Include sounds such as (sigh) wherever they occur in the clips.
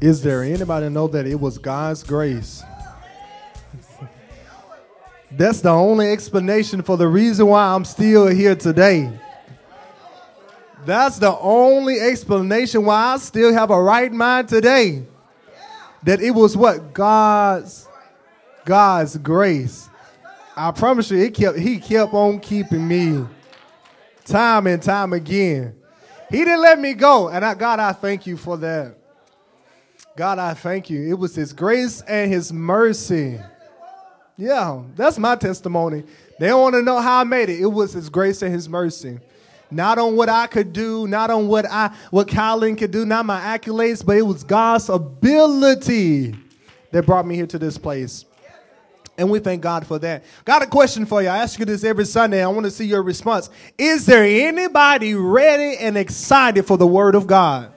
Is there anybody know that it was God's grace? That's the only explanation for the reason why I'm still here today. That's the only explanation why I still have a right mind today. That it was what God's God's grace. I promise you, it kept he kept on keeping me time and time again. He didn't let me go. And I, God, I thank you for that. God, I thank you. It was His grace and His mercy. Yeah, that's my testimony. They don't want to know how I made it. It was His grace and His mercy. Not on what I could do, not on what I what Colin could do, not my accolades, but it was God's ability that brought me here to this place. And we thank God for that. Got a question for you. I ask you this every Sunday. I want to see your response. Is there anybody ready and excited for the word of God?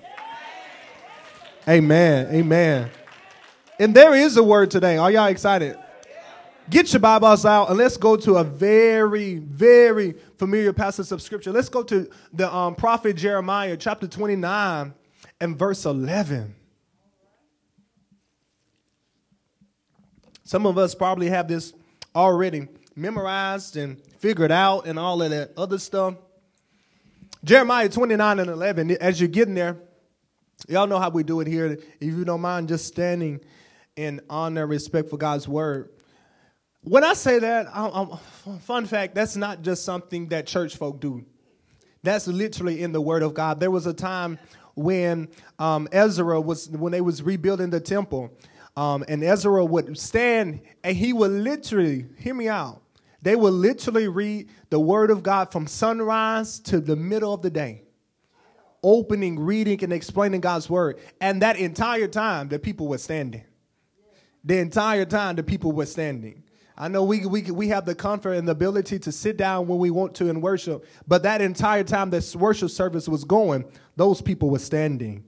Amen. Amen. And there is a word today. Are y'all excited? Get your Bibles out and let's go to a very, very familiar passage of scripture. Let's go to the um, prophet Jeremiah, chapter 29 and verse 11. Some of us probably have this already memorized and figured out and all of that other stuff. Jeremiah 29 and 11, as you're getting there, y'all know how we do it here. If you don't mind just standing in honor and respect for God's word. When I say that, I, I, fun fact, that's not just something that church folk do. That's literally in the word of God. There was a time when um, Ezra was, when they was rebuilding the temple, um, and Ezra would stand and he would literally, hear me out, they would literally read the word of God from sunrise to the middle of the day, opening, reading, and explaining God's word. And that entire time, the people were standing. The entire time, the people were standing. I know we, we, we have the comfort and the ability to sit down when we want to and worship, but that entire time this worship service was going, those people were standing.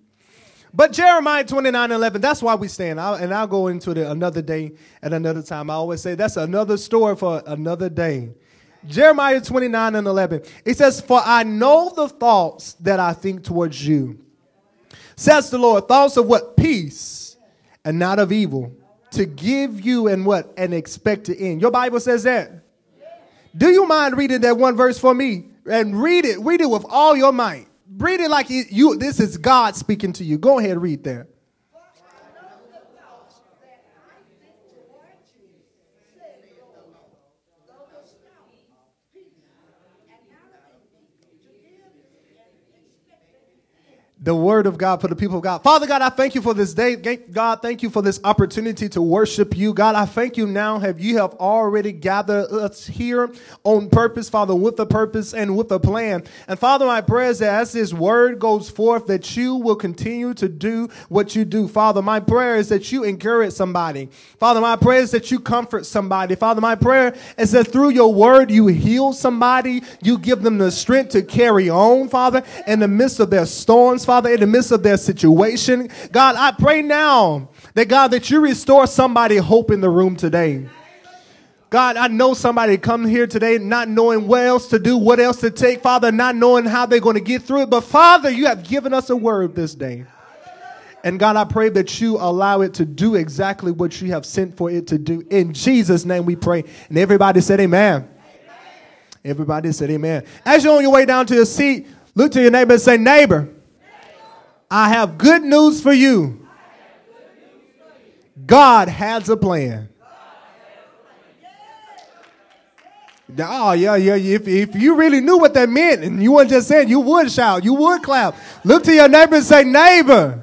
But Jeremiah 29 11, that's why we stand. I'll, and I'll go into it another day at another time. I always say that's another story for another day. Jeremiah 29 and 11. It says, For I know the thoughts that I think towards you. Says the Lord, thoughts of what? Peace and not of evil. To give you and what? An expected end. Your Bible says that. Do you mind reading that one verse for me? And read it. Read it with all your might. Read it like you. This is God speaking to you. Go ahead, read that. The word of God for the people of God. Father God, I thank you for this day. God, thank you for this opportunity to worship you. God, I thank you now have you have already gathered us here on purpose, Father, with a purpose and with a plan. And Father, my prayer is that as this word goes forth, that you will continue to do what you do. Father, my prayer is that you encourage somebody. Father, my prayer is that you comfort somebody. Father, my prayer is that through your word, you heal somebody. You give them the strength to carry on, Father, in the midst of their storms. Father, in the midst of their situation. God, I pray now that God, that you restore somebody hope in the room today. God, I know somebody come here today not knowing what else to do, what else to take, Father, not knowing how they're going to get through it. But Father, you have given us a word this day. And God, I pray that you allow it to do exactly what you have sent for it to do. In Jesus' name we pray. And everybody said, Amen. amen. Everybody said, Amen. As you're on your way down to your seat, look to your neighbor and say, Neighbor. I have good news for you. God has a plan. Oh, yeah, yeah. If, if you really knew what that meant and you weren't just saying, you would shout, you would clap. Look to your neighbor and say, Neighbor,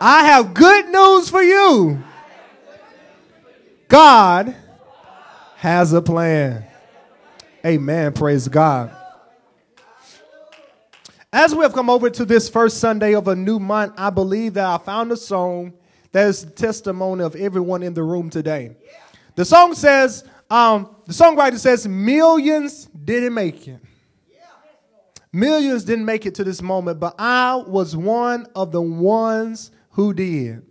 I have good news for you. God has a plan. Amen. Praise God. As we have come over to this first Sunday of a new month, I believe that I found a song that is testimony of everyone in the room today. The song says, um, the songwriter says, millions didn't make it. Millions didn't make it to this moment, but I was one of the ones who did.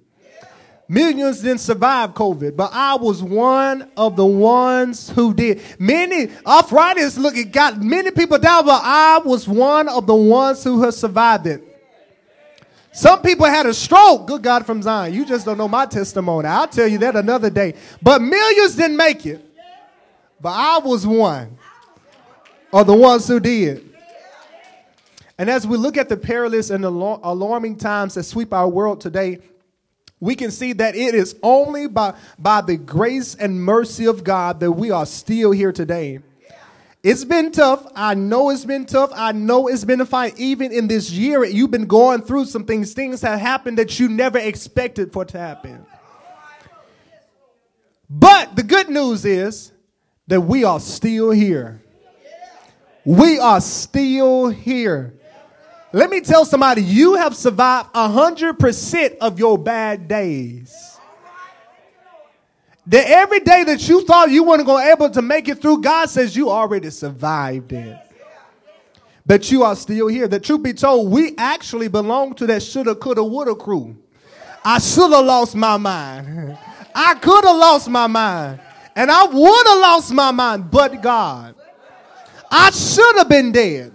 Millions didn't survive COVID, but I was one of the ones who did. Many arthritis, look, it got many people down, but I was one of the ones who have survived it. Some people had a stroke. Good God from Zion. You just don't know my testimony. I'll tell you that another day. But millions didn't make it. But I was one of the ones who did. And as we look at the perilous and alarming times that sweep our world today, we can see that it is only by, by the grace and mercy of God that we are still here today. It's been tough. I know it's been tough. I know it's been a fight. Even in this year, you've been going through some things. Things have happened that you never expected for to happen. But the good news is that we are still here. We are still here. Let me tell somebody, you have survived 100% of your bad days. That every day that you thought you weren't going to able to make it through, God says you already survived it. But you are still here. The truth be told, we actually belong to that shoulda, coulda, woulda crew. I should have lost my mind. (laughs) I could have lost my mind. And I would have lost my mind, but God. I should have been dead.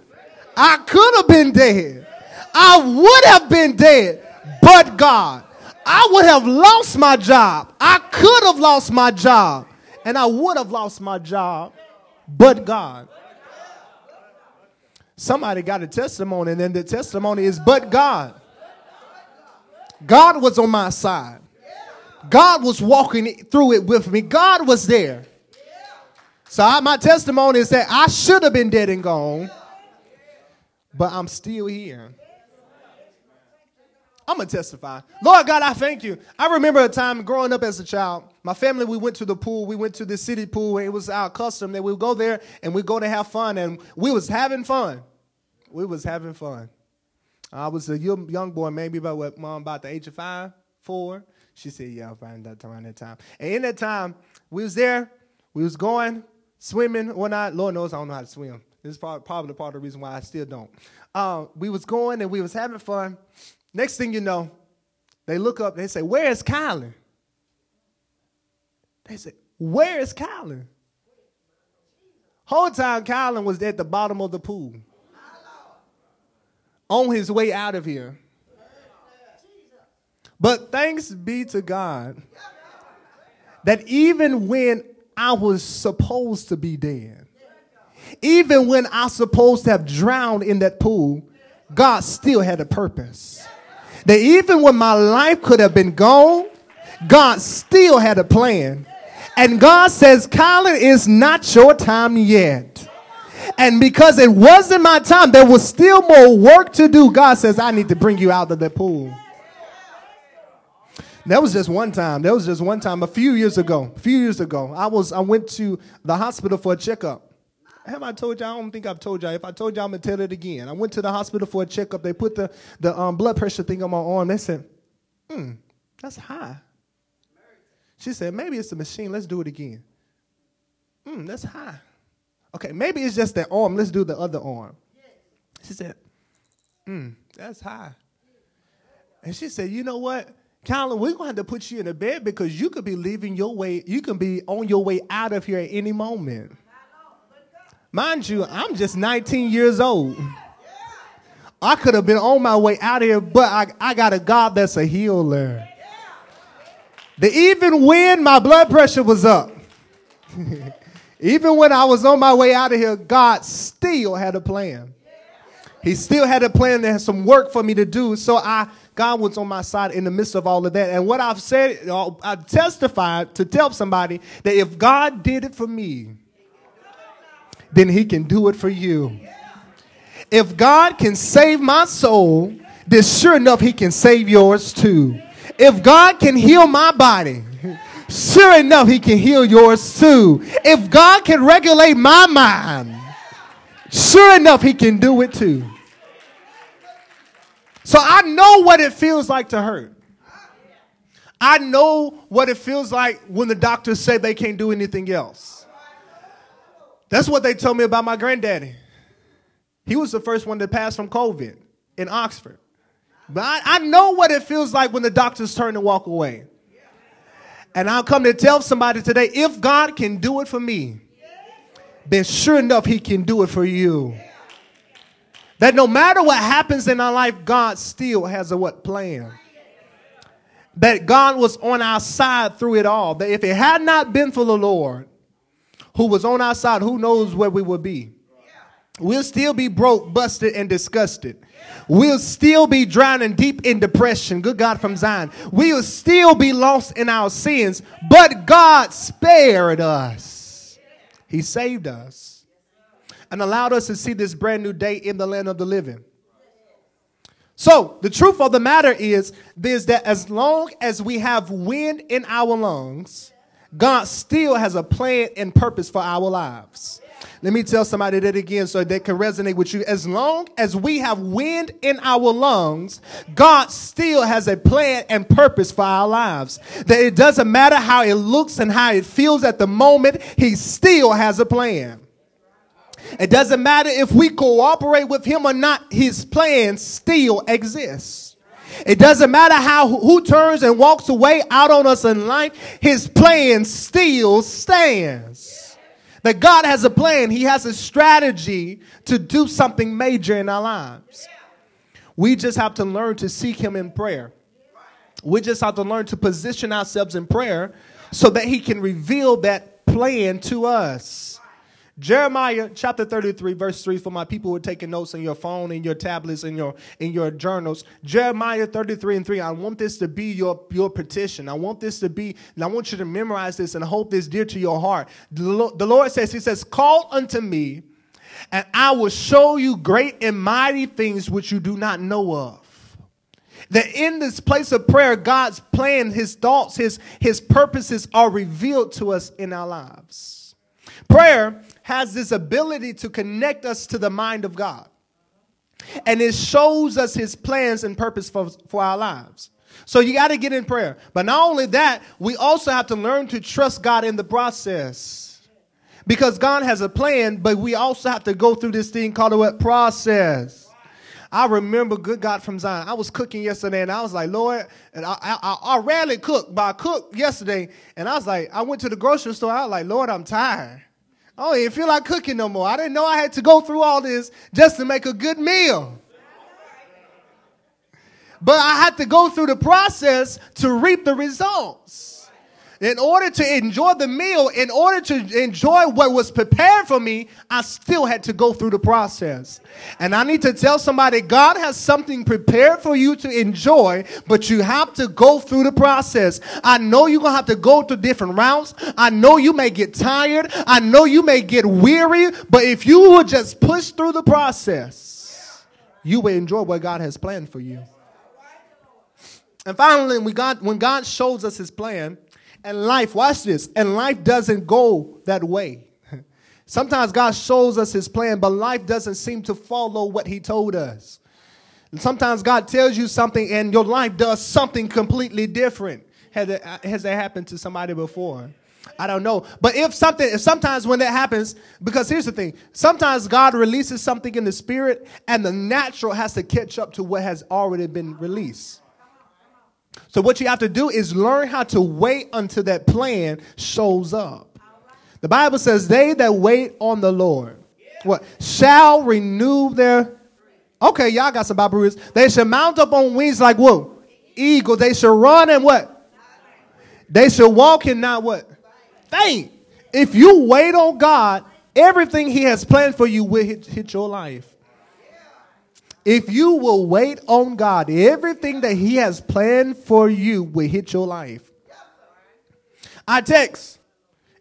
I could have been dead. I would have been dead, but God. I would have lost my job. I could have lost my job. And I would have lost my job, but God. Somebody got a testimony, and then the testimony is, but God. God was on my side. God was walking through it with me. God was there. So I, my testimony is that I should have been dead and gone, but I'm still here. I'm gonna testify. Lord God, I thank you. I remember a time growing up as a child. My family, we went to the pool. We went to the city pool. It was our custom that we would go there and we go to have fun. And we was having fun. We was having fun. I was a young boy, maybe about what mom about the age of five, four. She said, "Yeah, around that around that time." And in that time, we was there. We was going swimming or not. Lord knows I don't know how to swim. This is probably part of the reason why I still don't. Uh, we was going and we was having fun. Next thing you know, they look up, and they say, Where is Kylan? They say, Where is Kylan? Whole time Kylan was at the bottom of the pool. On his way out of here. But thanks be to God that even when I was supposed to be dead, even when I supposed to have drowned in that pool, God still had a purpose. That even when my life could have been gone, God still had a plan. And God says, Colin, it's not your time yet. And because it wasn't my time, there was still more work to do. God says, I need to bring you out of the pool. That was just one time. That was just one time. A few years ago. A few years ago, I was I went to the hospital for a checkup. Have I told y'all? I don't think I've told y'all. If I told y'all, I'm gonna tell it again. I went to the hospital for a checkup. They put the the um, blood pressure thing on my arm. They said, "Hmm, that's high." She said, "Maybe it's the machine. Let's do it again." Hmm, that's high. Okay, maybe it's just that arm. Let's do the other arm. She said, "Hmm, that's high." And she said, "You know what?" Kylan, we're gonna have to put you in a bed because you could be leaving your way, you can be on your way out of here at any moment. Mind you, I'm just 19 years old. I could have been on my way out of here, but I, I got a God that's a healer. That even when my blood pressure was up, (laughs) even when I was on my way out of here, God still had a plan. He still had a plan. There some work for me to do. So I, God was on my side in the midst of all of that. And what I've said, uh, I've testified to tell somebody that if God did it for me, then he can do it for you. If God can save my soul, then sure enough, he can save yours too. If God can heal my body, sure enough, he can heal yours too. If God can regulate my mind, sure enough, he can do it too. So I know what it feels like to hurt. I know what it feels like when the doctors say they can't do anything else. That's what they told me about my granddaddy. He was the first one to pass from COVID in Oxford. But I, I know what it feels like when the doctors turn to walk away. And I'll come to tell somebody today if God can do it for me, then sure enough, He can do it for you. That no matter what happens in our life, God still has a what plan. That God was on our side through it all. That if it had not been for the Lord who was on our side, who knows where we would be? We'll still be broke, busted, and disgusted. We'll still be drowning deep in depression. Good God from Zion. We'll still be lost in our sins, but God spared us. He saved us and allowed us to see this brand new day in the land of the living. So, the truth of the matter is, is that as long as we have wind in our lungs, God still has a plan and purpose for our lives. Let me tell somebody that again so that can resonate with you. As long as we have wind in our lungs, God still has a plan and purpose for our lives. That it doesn't matter how it looks and how it feels at the moment, He still has a plan. It doesn't matter if we cooperate with Him or not, His plan still exists. It doesn't matter how who turns and walks away out on us in life, his plan still stands. That God has a plan, He has a strategy to do something major in our lives. We just have to learn to seek Him in prayer. We just have to learn to position ourselves in prayer so that He can reveal that plan to us. Jeremiah chapter 33, verse 3, for my people who are taking notes on your phone and your tablets and your in your journals. Jeremiah 33 and 3. I want this to be your, your petition. I want this to be, and I want you to memorize this and hold this dear to your heart. The, the Lord says, He says, Call unto me, and I will show you great and mighty things which you do not know of that in this place of prayer god's plan his thoughts his his purposes are revealed to us in our lives prayer has this ability to connect us to the mind of God. And it shows us his plans and purpose for, for our lives. So you got to get in prayer. But not only that, we also have to learn to trust God in the process. Because God has a plan, but we also have to go through this thing called a? Process. I remember good God from Zion. I was cooking yesterday and I was like, Lord, and I, I, I rarely cook, but I cooked yesterday and I was like, I went to the grocery store. I was like, Lord, I'm tired. I don't even feel like cooking no more. I didn't know I had to go through all this just to make a good meal. But I had to go through the process to reap the results in order to enjoy the meal, in order to enjoy what was prepared for me, I still had to go through the process. And I need to tell somebody God has something prepared for you to enjoy, but you have to go through the process. I know you're going to have to go through different routes. I know you may get tired. I know you may get weary, but if you would just push through the process, you will enjoy what God has planned for you. And finally, when God, when God shows us his plan, and life, watch this, and life doesn't go that way. (laughs) Sometimes God shows us his plan, but life doesn't seem to follow what he told us. And sometimes God tells you something and your life does something completely different. Has, it, uh, has that happened to somebody before? I don't know. But if something, if sometimes when that happens, because here's the thing sometimes God releases something in the spirit and the natural has to catch up to what has already been released. So what you have to do is learn how to wait until that plan shows up. The Bible says, "They that wait on the Lord, what shall renew their." Okay, y'all got some Bible rules. They shall mount up on wings like what? Eagles. They shall run and what? They shall walk and not what? Faint. If you wait on God, everything He has planned for you will hit, hit your life. If you will wait on God, everything that He has planned for you will hit your life. Our text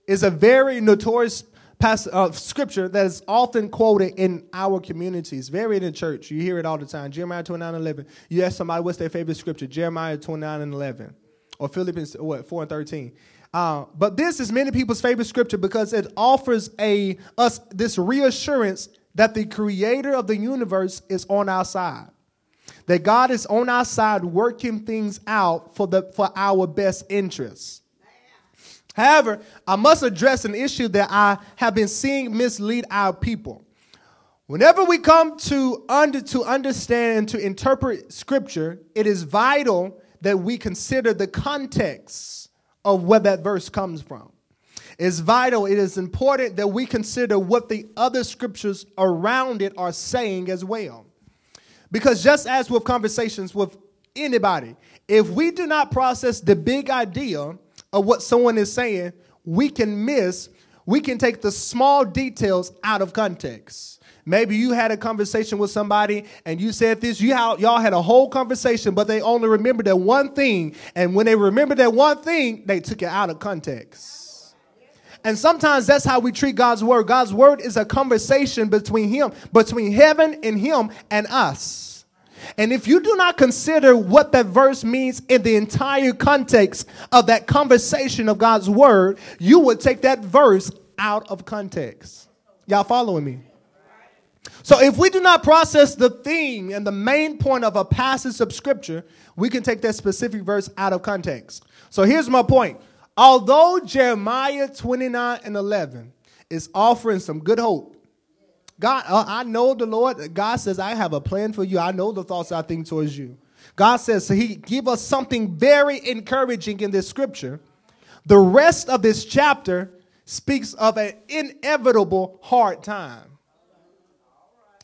is a very notorious passage of uh, scripture that is often quoted in our communities, very in the church. You hear it all the time. Jeremiah 29 11. You ask somebody what's their favorite scripture, Jeremiah 29 and 11, or Philippians what, 4 and 13. Uh, but this is many people's favorite scripture because it offers a us this reassurance that the creator of the universe is on our side. That God is on our side working things out for, the, for our best interests. However, I must address an issue that I have been seeing mislead our people. Whenever we come to, under, to understand and to interpret scripture, it is vital that we consider the context of where that verse comes from is vital. It is important that we consider what the other scriptures around it are saying as well. Because just as with conversations with anybody, if we do not process the big idea of what someone is saying, we can miss, we can take the small details out of context. Maybe you had a conversation with somebody and you said this, you y'all had a whole conversation, but they only remembered that one thing. And when they remembered that one thing, they took it out of context. And sometimes that's how we treat God's word. God's word is a conversation between him, between heaven and him and us. And if you do not consider what that verse means in the entire context of that conversation of God's word, you would take that verse out of context. Y'all following me? So if we do not process the theme and the main point of a passage of scripture, we can take that specific verse out of context. So here's my point. Although Jeremiah 29 and 11 is offering some good hope, God, uh, I know the Lord, God says, I have a plan for you. I know the thoughts I think towards you. God says, so He give us something very encouraging in this scripture. The rest of this chapter speaks of an inevitable hard time.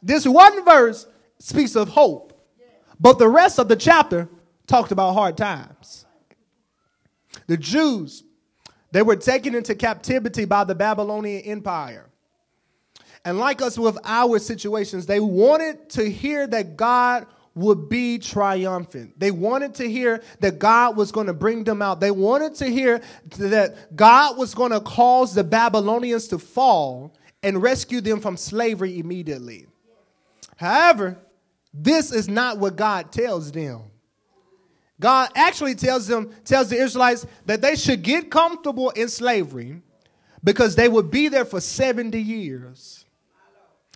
This one verse speaks of hope, but the rest of the chapter talked about hard times. The Jews, they were taken into captivity by the Babylonian Empire. And like us with our situations, they wanted to hear that God would be triumphant. They wanted to hear that God was going to bring them out. They wanted to hear that God was going to cause the Babylonians to fall and rescue them from slavery immediately. However, this is not what God tells them. God actually tells them, tells the Israelites that they should get comfortable in slavery because they would be there for 70 years.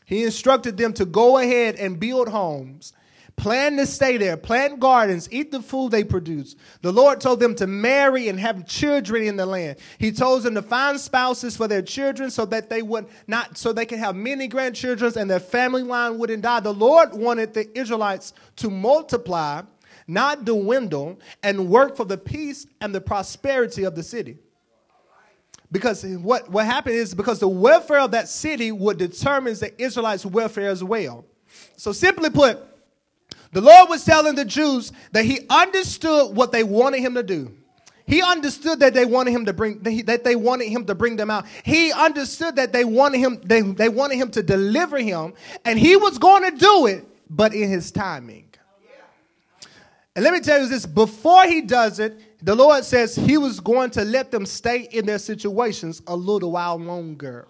He instructed them to go ahead and build homes Plan to stay there, plant gardens, eat the food they produce. The Lord told them to marry and have children in the land. He told them to find spouses for their children so that they would not, so they could have many grandchildren and their family line wouldn't die. The Lord wanted the Israelites to multiply, not dwindle, and work for the peace and the prosperity of the city. Because what, what happened is because the welfare of that city would determine the Israelites' welfare as well. So simply put, the Lord was telling the Jews that he understood what they wanted him to do. He understood that they wanted him to bring that they wanted him to bring them out. He understood that they wanted him they, they wanted him to deliver him and he was going to do it but in his timing. And let me tell you this before he does it, the Lord says he was going to let them stay in their situations a little while longer.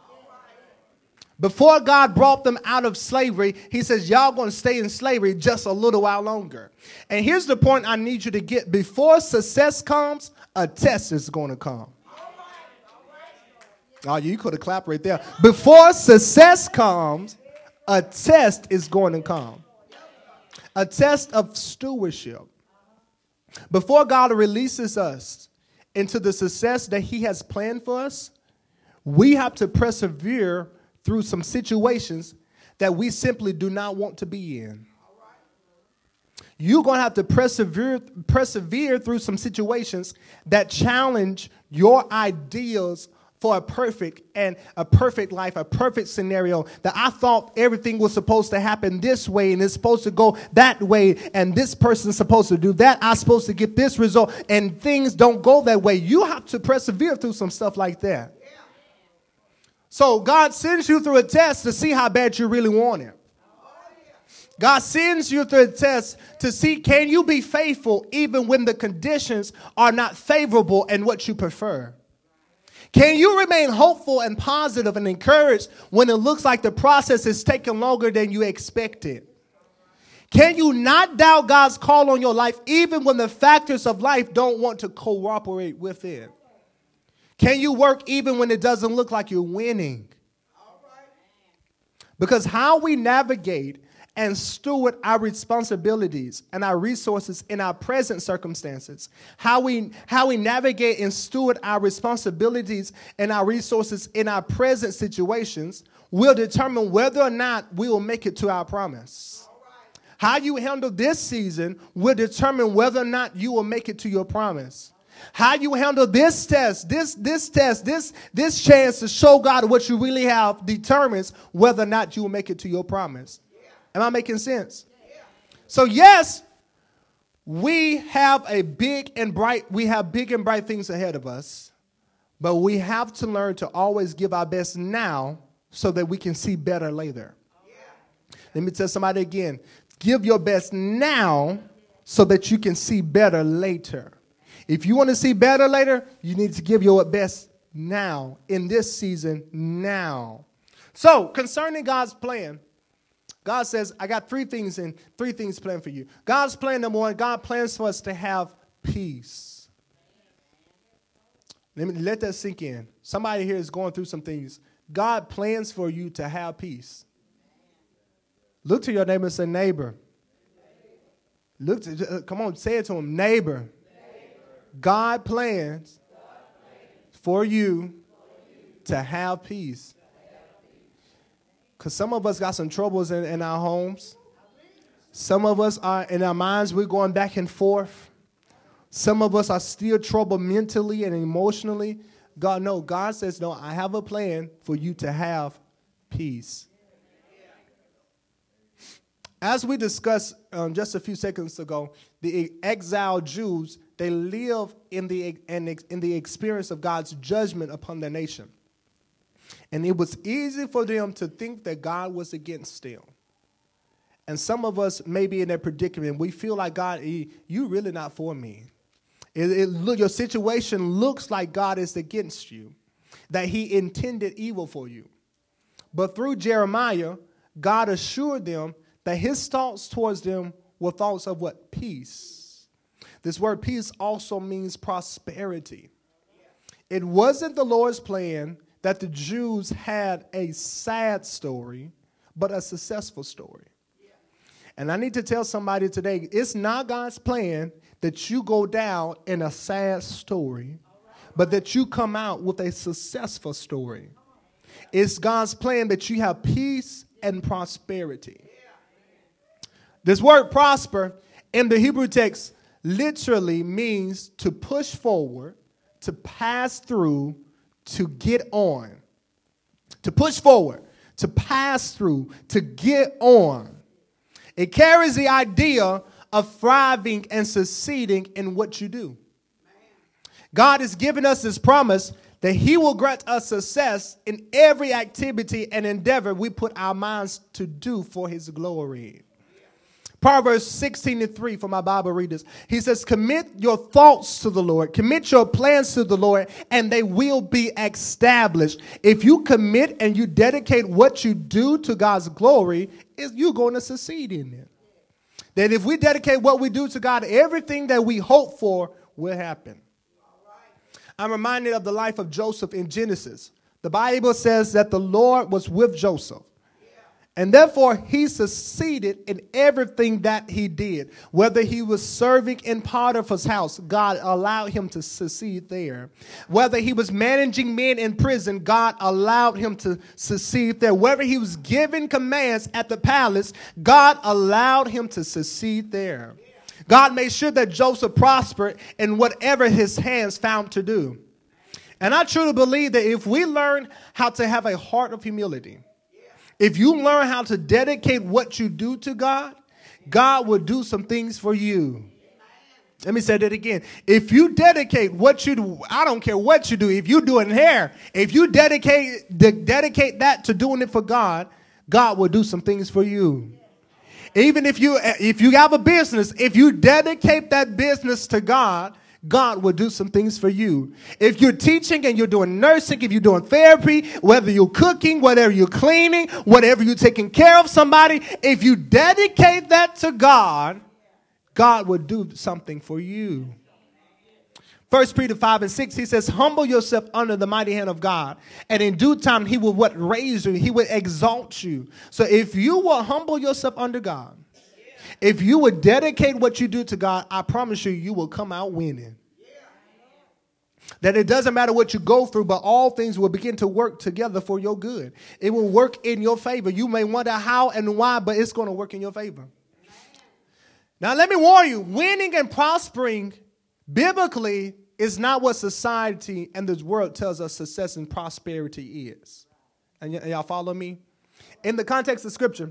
Before God brought them out of slavery, he says, Y'all gonna stay in slavery just a little while longer. And here's the point I need you to get before success comes, a test is gonna come. Oh, you could have clapped right there. Before success comes, a test is going to come. A test of stewardship. Before God releases us into the success that He has planned for us, we have to persevere through some situations that we simply do not want to be in. You're going to have to persevere, persevere through some situations that challenge your ideas for a perfect and a perfect life, a perfect scenario that I thought everything was supposed to happen this way and it's supposed to go that way and this person's supposed to do that. I'm supposed to get this result and things don't go that way. You have to persevere through some stuff like that. So God sends you through a test to see how bad you really want it. God sends you through a test to see can you be faithful even when the conditions are not favorable and what you prefer? Can you remain hopeful and positive and encouraged when it looks like the process is taking longer than you expected? Can you not doubt God's call on your life even when the factors of life don't want to cooperate with it? Can you work even when it doesn't look like you're winning? Because how we navigate and steward our responsibilities and our resources in our present circumstances, how we, how we navigate and steward our responsibilities and our resources in our present situations will determine whether or not we will make it to our promise. How you handle this season will determine whether or not you will make it to your promise. How you handle this test, this this test, this this chance to show God what you really have determines whether or not you will make it to your promise. Am I making sense? So, yes, we have a big and bright, we have big and bright things ahead of us, but we have to learn to always give our best now so that we can see better later. Let me tell somebody again give your best now so that you can see better later. If you want to see better later, you need to give your best now, in this season, now. So, concerning God's plan, God says, I got three things and three things planned for you. God's plan number one, God plans for us to have peace. Let me let that sink in. Somebody here is going through some things. God plans for you to have peace. Look to your neighbor and say, neighbor. Look to, uh, come on, say it to him, neighbor. God plans, for you to have peace. Because some of us got some troubles in, in our homes. Some of us are in our minds, we're going back and forth. Some of us are still troubled mentally and emotionally. God, no, God says, no, I have a plan for you to have peace. As we discussed um, just a few seconds ago, the exiled Jews, they live in the, in the experience of God's judgment upon their nation. And it was easy for them to think that God was against them. And some of us may be in that predicament. We feel like, God, eh, you really not for me. It, it, look, your situation looks like God is against you, that he intended evil for you. But through Jeremiah, God assured them that his thoughts towards them were thoughts of what? Peace. This word peace also means prosperity. It wasn't the Lord's plan that the Jews had a sad story, but a successful story. And I need to tell somebody today it's not God's plan that you go down in a sad story, but that you come out with a successful story. It's God's plan that you have peace and prosperity. This word prosper in the Hebrew text literally means to push forward, to pass through, to get on, to push forward, to pass through, to get on. It carries the idea of thriving and succeeding in what you do. God has given us this promise that He will grant us success in every activity and endeavor we put our minds to do for His glory. Proverbs 16 and 3 for my Bible readers. He says, Commit your thoughts to the Lord, commit your plans to the Lord, and they will be established. If you commit and you dedicate what you do to God's glory, you're going to succeed in it. That if we dedicate what we do to God, everything that we hope for will happen. I'm reminded of the life of Joseph in Genesis. The Bible says that the Lord was with Joseph. And therefore, he succeeded in everything that he did. Whether he was serving in Potiphar's house, God allowed him to succeed there. Whether he was managing men in prison, God allowed him to succeed there. Whether he was giving commands at the palace, God allowed him to succeed there. God made sure that Joseph prospered in whatever his hands found to do. And I truly believe that if we learn how to have a heart of humility, if you learn how to dedicate what you do to God, God will do some things for you. Let me say that again. If you dedicate what you do, I don't care what you do. If you do it in hair, if you dedicate de- dedicate that to doing it for God, God will do some things for you. Even if you if you have a business, if you dedicate that business to God, God will do some things for you. If you're teaching and you're doing nursing, if you're doing therapy, whether you're cooking, whatever you're cleaning, whatever you're taking care of somebody, if you dedicate that to God, God will do something for you. First Peter 5 and 6, he says, Humble yourself under the mighty hand of God, and in due time he will what raise you, he will exalt you. So if you will humble yourself under God, if you would dedicate what you do to God, I promise you, you will come out winning. That it doesn't matter what you go through, but all things will begin to work together for your good. It will work in your favor. You may wonder how and why, but it's going to work in your favor. Now, let me warn you winning and prospering biblically is not what society and this world tells us success and prosperity is. And y- y'all follow me? In the context of scripture,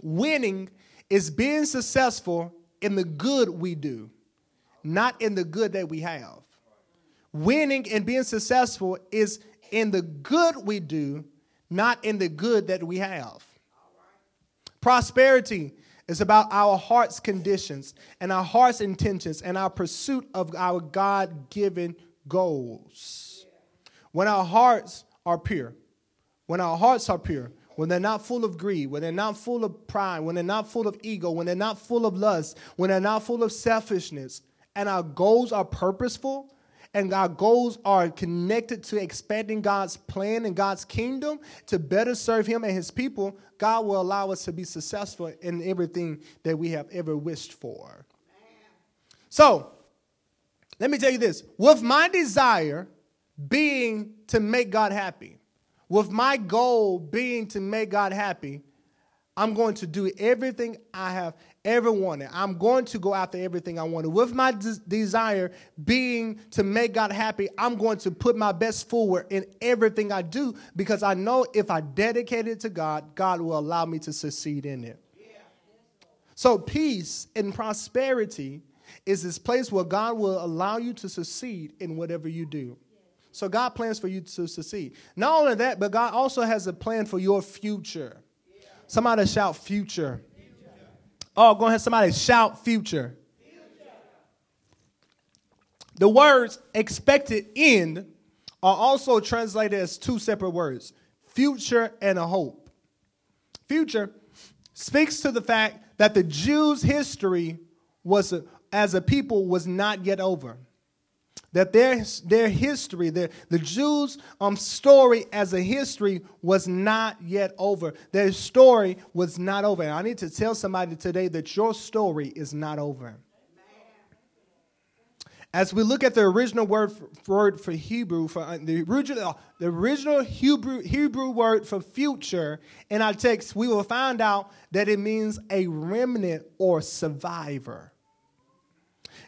winning is being successful in the good we do, not in the good that we have. Winning and being successful is in the good we do, not in the good that we have. Prosperity is about our heart's conditions and our heart's intentions and our pursuit of our God given goals. When our hearts are pure, when our hearts are pure, when they're not full of greed, when they're not full of pride, when they're not full of ego, when they're not full of lust, when they're not full of selfishness, and our goals are purposeful, and our goals are connected to expanding God's plan and God's kingdom to better serve Him and His people, God will allow us to be successful in everything that we have ever wished for. So, let me tell you this with my desire being to make God happy, with my goal being to make God happy, I'm going to do everything I have ever wanted. I'm going to go after everything I wanted. With my des- desire being to make God happy, I'm going to put my best forward in everything I do because I know if I dedicate it to God, God will allow me to succeed in it. So, peace and prosperity is this place where God will allow you to succeed in whatever you do. So God plans for you to succeed. Not only that, but God also has a plan for your future. Somebody shout future. Oh, go ahead, somebody shout future. The words expected end are also translated as two separate words future and a hope. Future speaks to the fact that the Jews' history was as a people was not yet over that their, their history, their, the Jews' um, story as a history was not yet over. Their story was not over. And I need to tell somebody today that your story is not over. As we look at the original word for, word for Hebrew, for uh, the original, the original Hebrew, Hebrew word for future in our text, we will find out that it means a remnant or survivor.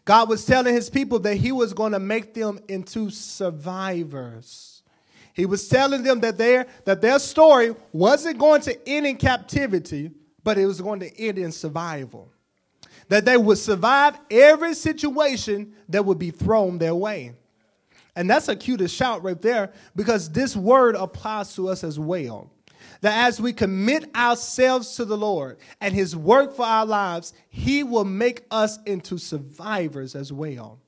God was telling his people that he was going to make them into survivors. He was telling them that their, that their story wasn't going to end in captivity, but it was going to end in survival. That they would survive every situation that would be thrown their way. And that's a cue shout right there because this word applies to us as well that as we commit ourselves to the Lord and His work for our lives, He will make us into survivors as well.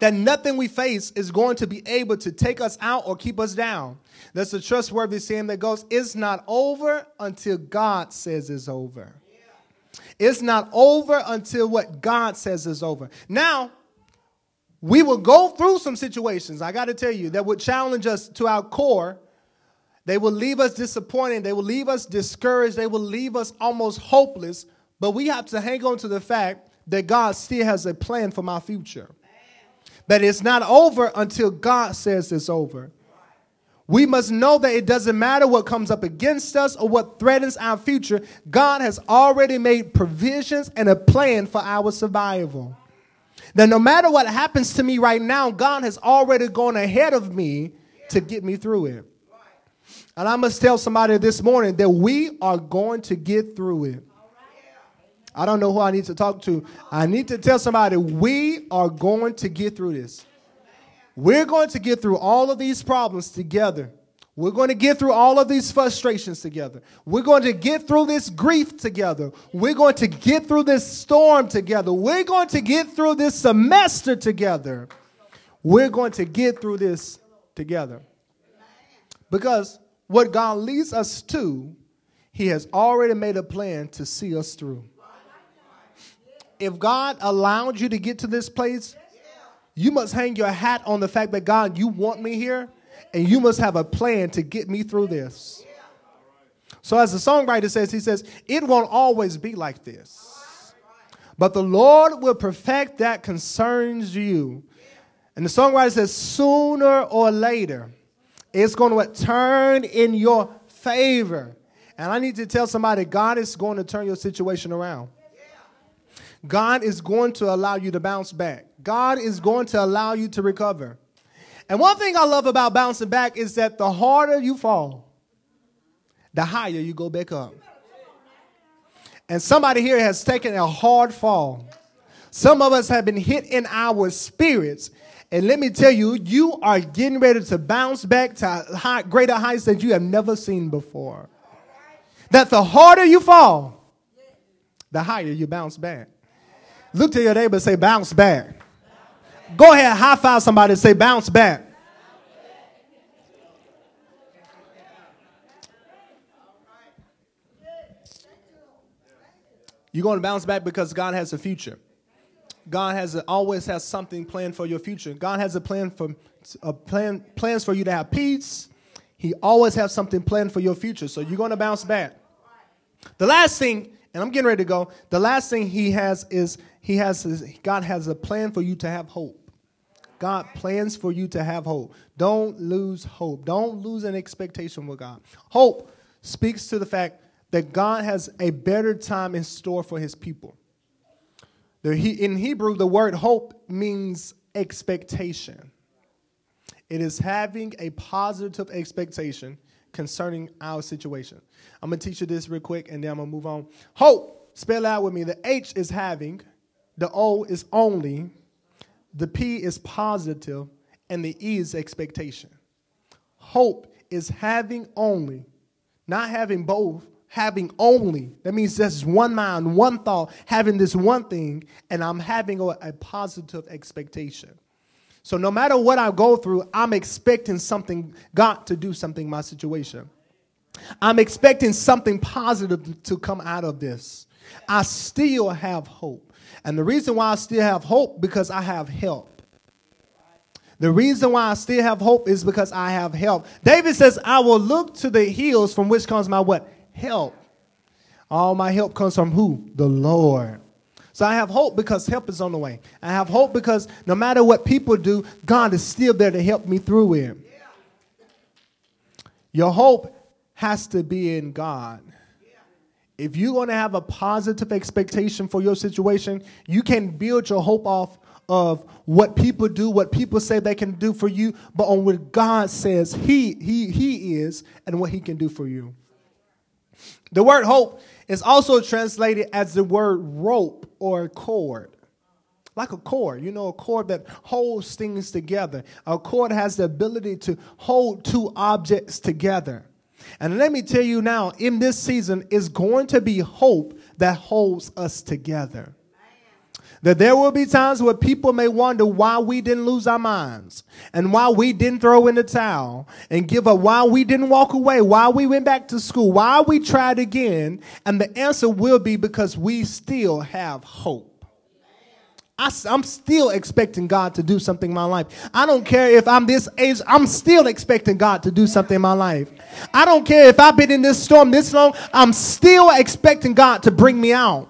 That nothing we face is going to be able to take us out or keep us down. That's a trustworthy saying that goes, It's not over until God says it's over. It's not over until what God says is over. Now, we will go through some situations, I got to tell you, that would challenge us to our core they will leave us disappointed. They will leave us discouraged. They will leave us almost hopeless. But we have to hang on to the fact that God still has a plan for my future. That it's not over until God says it's over. We must know that it doesn't matter what comes up against us or what threatens our future. God has already made provisions and a plan for our survival. That no matter what happens to me right now, God has already gone ahead of me to get me through it. And I must tell somebody this morning that we are going to get through it. I don't know who I need to talk to. I need to tell somebody we are going to get through this. We're going to get through all of these problems together. We're going to get through all of these frustrations together. We're going to get through this grief together. We're going to get through this storm together. We're going to get through this semester together. We're going to get through this together. Because what God leads us to, He has already made a plan to see us through. If God allowed you to get to this place, you must hang your hat on the fact that God, you want me here, and you must have a plan to get me through this. So, as the songwriter says, he says, It won't always be like this, but the Lord will perfect that concerns you. And the songwriter says, Sooner or later, it's going to turn in your favor. And I need to tell somebody God is going to turn your situation around. God is going to allow you to bounce back. God is going to allow you to recover. And one thing I love about bouncing back is that the harder you fall, the higher you go back up. And somebody here has taken a hard fall. Some of us have been hit in our spirits. And let me tell you, you are getting ready to bounce back to high, greater heights that you have never seen before. That the harder you fall, the higher you bounce back. Look to your neighbor say, bounce back. Go ahead, high five somebody say, bounce back. You're going to bounce back because God has a future. God has a, always has something planned for your future. God has a plan for a plan plans for you to have peace. He always has something planned for your future. So you're going to bounce back. The last thing, and I'm getting ready to go. The last thing he has is he has God has a plan for you to have hope. God plans for you to have hope. Don't lose hope. Don't lose an expectation with God. Hope speaks to the fact that God has a better time in store for his people. In Hebrew, the word hope means expectation. It is having a positive expectation concerning our situation. I'm going to teach you this real quick and then I'm going to move on. Hope, spell out with me. The H is having, the O is only, the P is positive, and the E is expectation. Hope is having only, not having both, having only. That means just one mind, one thought, having this one thing, and I'm having a, a, positive expectation. So no matter what I go through, I'm expecting something, God to do something in my situation. I'm expecting something positive to come out of this. I still have hope. And the reason why I still have hope because I have help. The reason why I still have hope is because I have help. David says, I will look to the hills from which comes my what? Help. All my help comes from who? The Lord. So I have hope because help is on the way. I have hope because no matter what people do, God is still there to help me through it. Your hope has to be in God. If you're going to have a positive expectation for your situation, you can build your hope off of what people do, what people say they can do for you, but on what God says he, he, he is and what he can do for you. The word hope is also translated as the word rope or cord. Like a cord, you know, a cord that holds things together. A cord has the ability to hold two objects together. And let me tell you now, in this season, is going to be hope that holds us together. That there will be times where people may wonder why we didn't lose our minds and why we didn't throw in the towel and give up, why we didn't walk away, why we went back to school, why we tried again. And the answer will be because we still have hope. I, am still expecting God to do something in my life. I don't care if I'm this age, I'm still expecting God to do something in my life. I don't care if I've been in this storm this long, I'm still expecting God to bring me out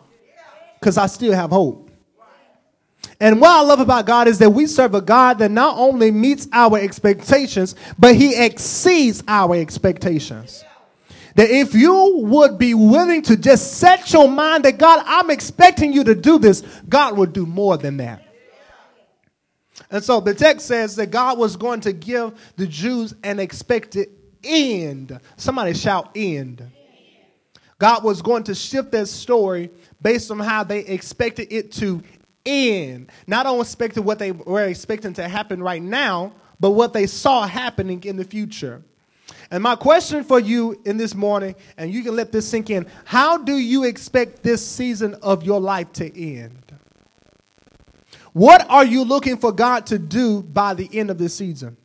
because I still have hope. And what I love about God is that we serve a God that not only meets our expectations, but he exceeds our expectations. That if you would be willing to just set your mind that God, I'm expecting you to do this, God would do more than that. And so the text says that God was going to give the Jews an expected end. Somebody shout end. God was going to shift that story based on how they expected it to in, not on expecting what they were expecting to happen right now, but what they saw happening in the future. And my question for you in this morning, and you can let this sink in how do you expect this season of your life to end? What are you looking for God to do by the end of this season?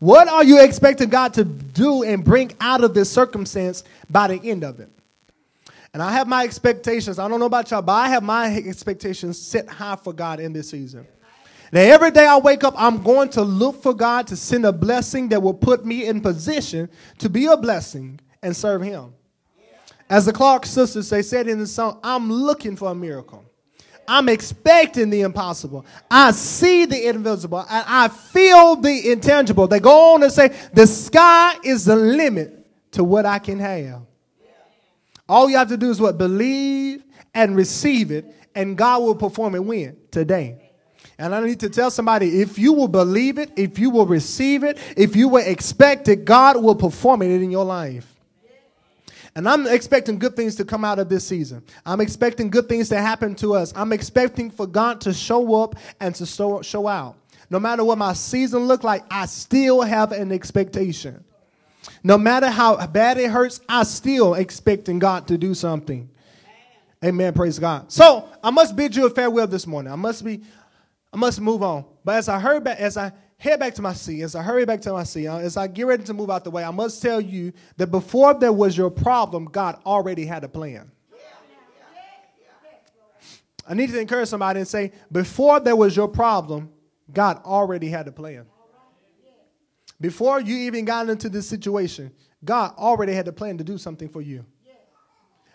What are you expecting God to do and bring out of this circumstance by the end of it? And I have my expectations. I don't know about y'all, but I have my expectations set high for God in this season. Now, every day I wake up, I'm going to look for God to send a blessing that will put me in position to be a blessing and serve Him. As the Clark sisters, they said in the song, I'm looking for a miracle. I'm expecting the impossible. I see the invisible and I feel the intangible. They go on to say, the sky is the limit to what I can have. All you have to do is what? Believe and receive it, and God will perform it when? Today. And I need to tell somebody if you will believe it, if you will receive it, if you will expect it, God will perform it in your life. And I'm expecting good things to come out of this season. I'm expecting good things to happen to us. I'm expecting for God to show up and to show, show out. No matter what my season look like, I still have an expectation. No matter how bad it hurts, I still expecting God to do something. Amen. Praise God. So I must bid you a farewell this morning. I must be, I must move on. But as I heard back, as I head back to my seat, as I hurry back to my seat, uh, as I get ready to move out the way, I must tell you that before there was your problem, God already had a plan. I need to encourage somebody and say, before there was your problem, God already had a plan. Before you even got into this situation, God already had a plan to do something for you.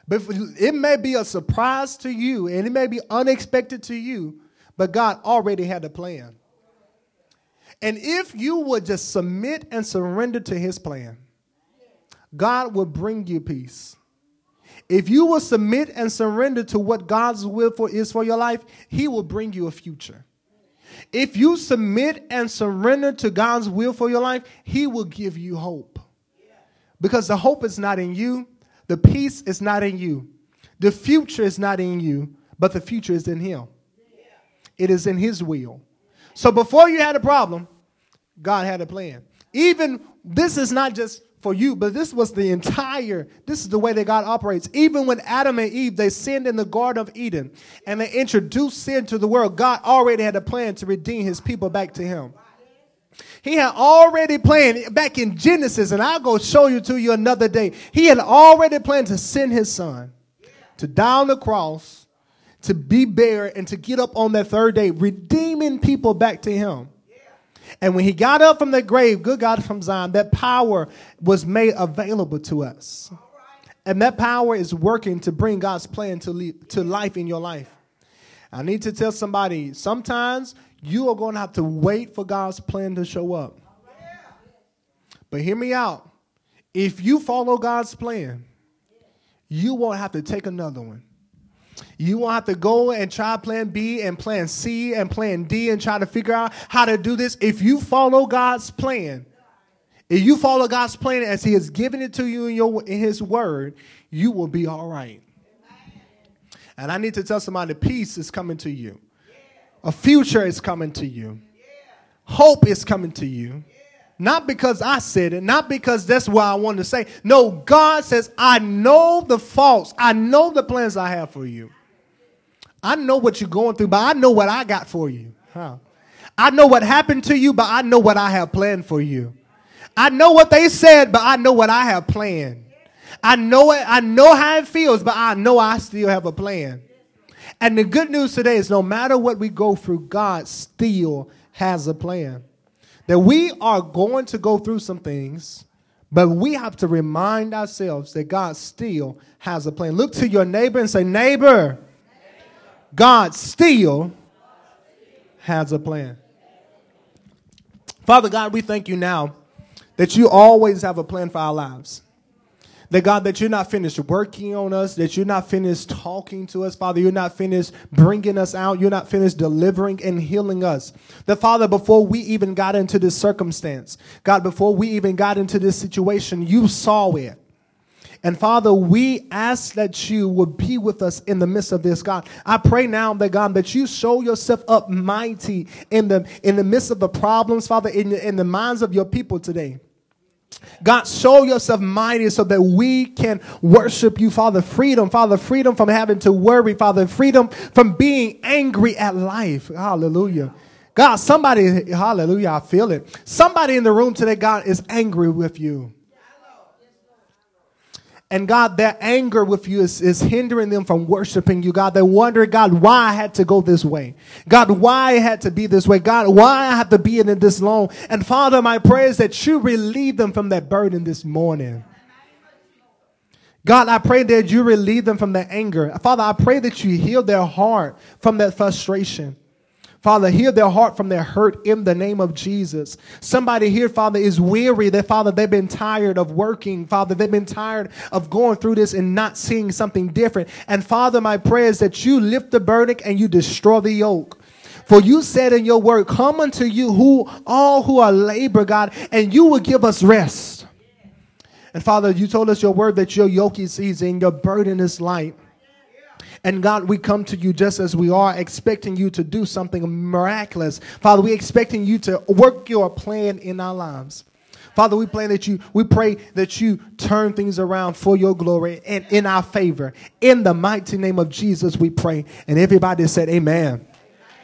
But it may be a surprise to you and it may be unexpected to you, but God already had a plan. And if you would just submit and surrender to his plan, God will bring you peace. If you will submit and surrender to what God's will for is for your life, he will bring you a future. If you submit and surrender to God's will for your life, he will give you hope. Because the hope is not in you, the peace is not in you. The future is not in you, but the future is in Him. It is in His will. So before you had a problem, God had a plan. Even this is not just for you, but this was the entire, this is the way that God operates. Even when Adam and Eve, they sinned in the Garden of Eden and they introduced sin to the world, God already had a plan to redeem his people back to him. He had already planned back in Genesis, and I'll go show you to you another day. He had already planned to send his son to die on the cross, to be buried, and to get up on that third day, redeeming people back to him. And when he got up from the grave, good God from Zion, that power was made available to us. And that power is working to bring God's plan to, to life in your life. I need to tell somebody sometimes you are going to have to wait for God's plan to show up. But hear me out. If you follow God's plan, you won't have to take another one. You won't have to go and try plan B and plan C and plan D and try to figure out how to do this. If you follow God's plan, if you follow God's plan as He has given it to you in, your, in His Word, you will be all right. And I need to tell somebody peace is coming to you. A future is coming to you. Hope is coming to you. Not because I said it, not because that's what I want to say. No, God says, I know the faults. I know the plans I have for you. I know what you're going through, but I know what I got for you. Huh? I know what happened to you, but I know what I have planned for you. I know what they said, but I know what I have planned. I know it, I know how it feels, but I know I still have a plan. And the good news today is no matter what we go through, God still has a plan. That we are going to go through some things, but we have to remind ourselves that God still has a plan. Look to your neighbor and say, Neighbor, God still has a plan. Father God, we thank you now that you always have a plan for our lives. That God, that you're not finished working on us, that you're not finished talking to us, Father. You're not finished bringing us out. You're not finished delivering and healing us. That, Father, before we even got into this circumstance, God, before we even got into this situation, you saw it. And Father, we ask that you would be with us in the midst of this, God. I pray now that God, that you show yourself up mighty in the in the midst of the problems, Father, in, in the minds of your people today. God, show yourself mighty so that we can worship you, Father. Freedom, Father, freedom from having to worry, Father. Freedom from being angry at life. Hallelujah. God, somebody, hallelujah, I feel it. Somebody in the room today, God, is angry with you. And God, their anger with you is, is hindering them from worshiping you. God, they wonder, God, why I had to go this way. God, why I had to be this way. God, why I have to be in it this long. And Father, my prayer is that you relieve them from that burden this morning. God, I pray that you relieve them from that anger. Father, I pray that you heal their heart from that frustration. Father, heal their heart from their hurt in the name of Jesus. Somebody here, Father, is weary that, Father, they've been tired of working. Father, they've been tired of going through this and not seeing something different. And Father, my prayer is that you lift the burden and you destroy the yoke. For you said in your word, Come unto you who all who are labor, God, and you will give us rest. And Father, you told us your word that your yoke is easy and your burden is light. And God, we come to you just as we are, expecting you to do something miraculous. Father, we expecting you to work your plan in our lives. Father, we pray that you, we pray that you turn things around for your glory and in our favor. In the mighty name of Jesus, we pray. And everybody said, Amen.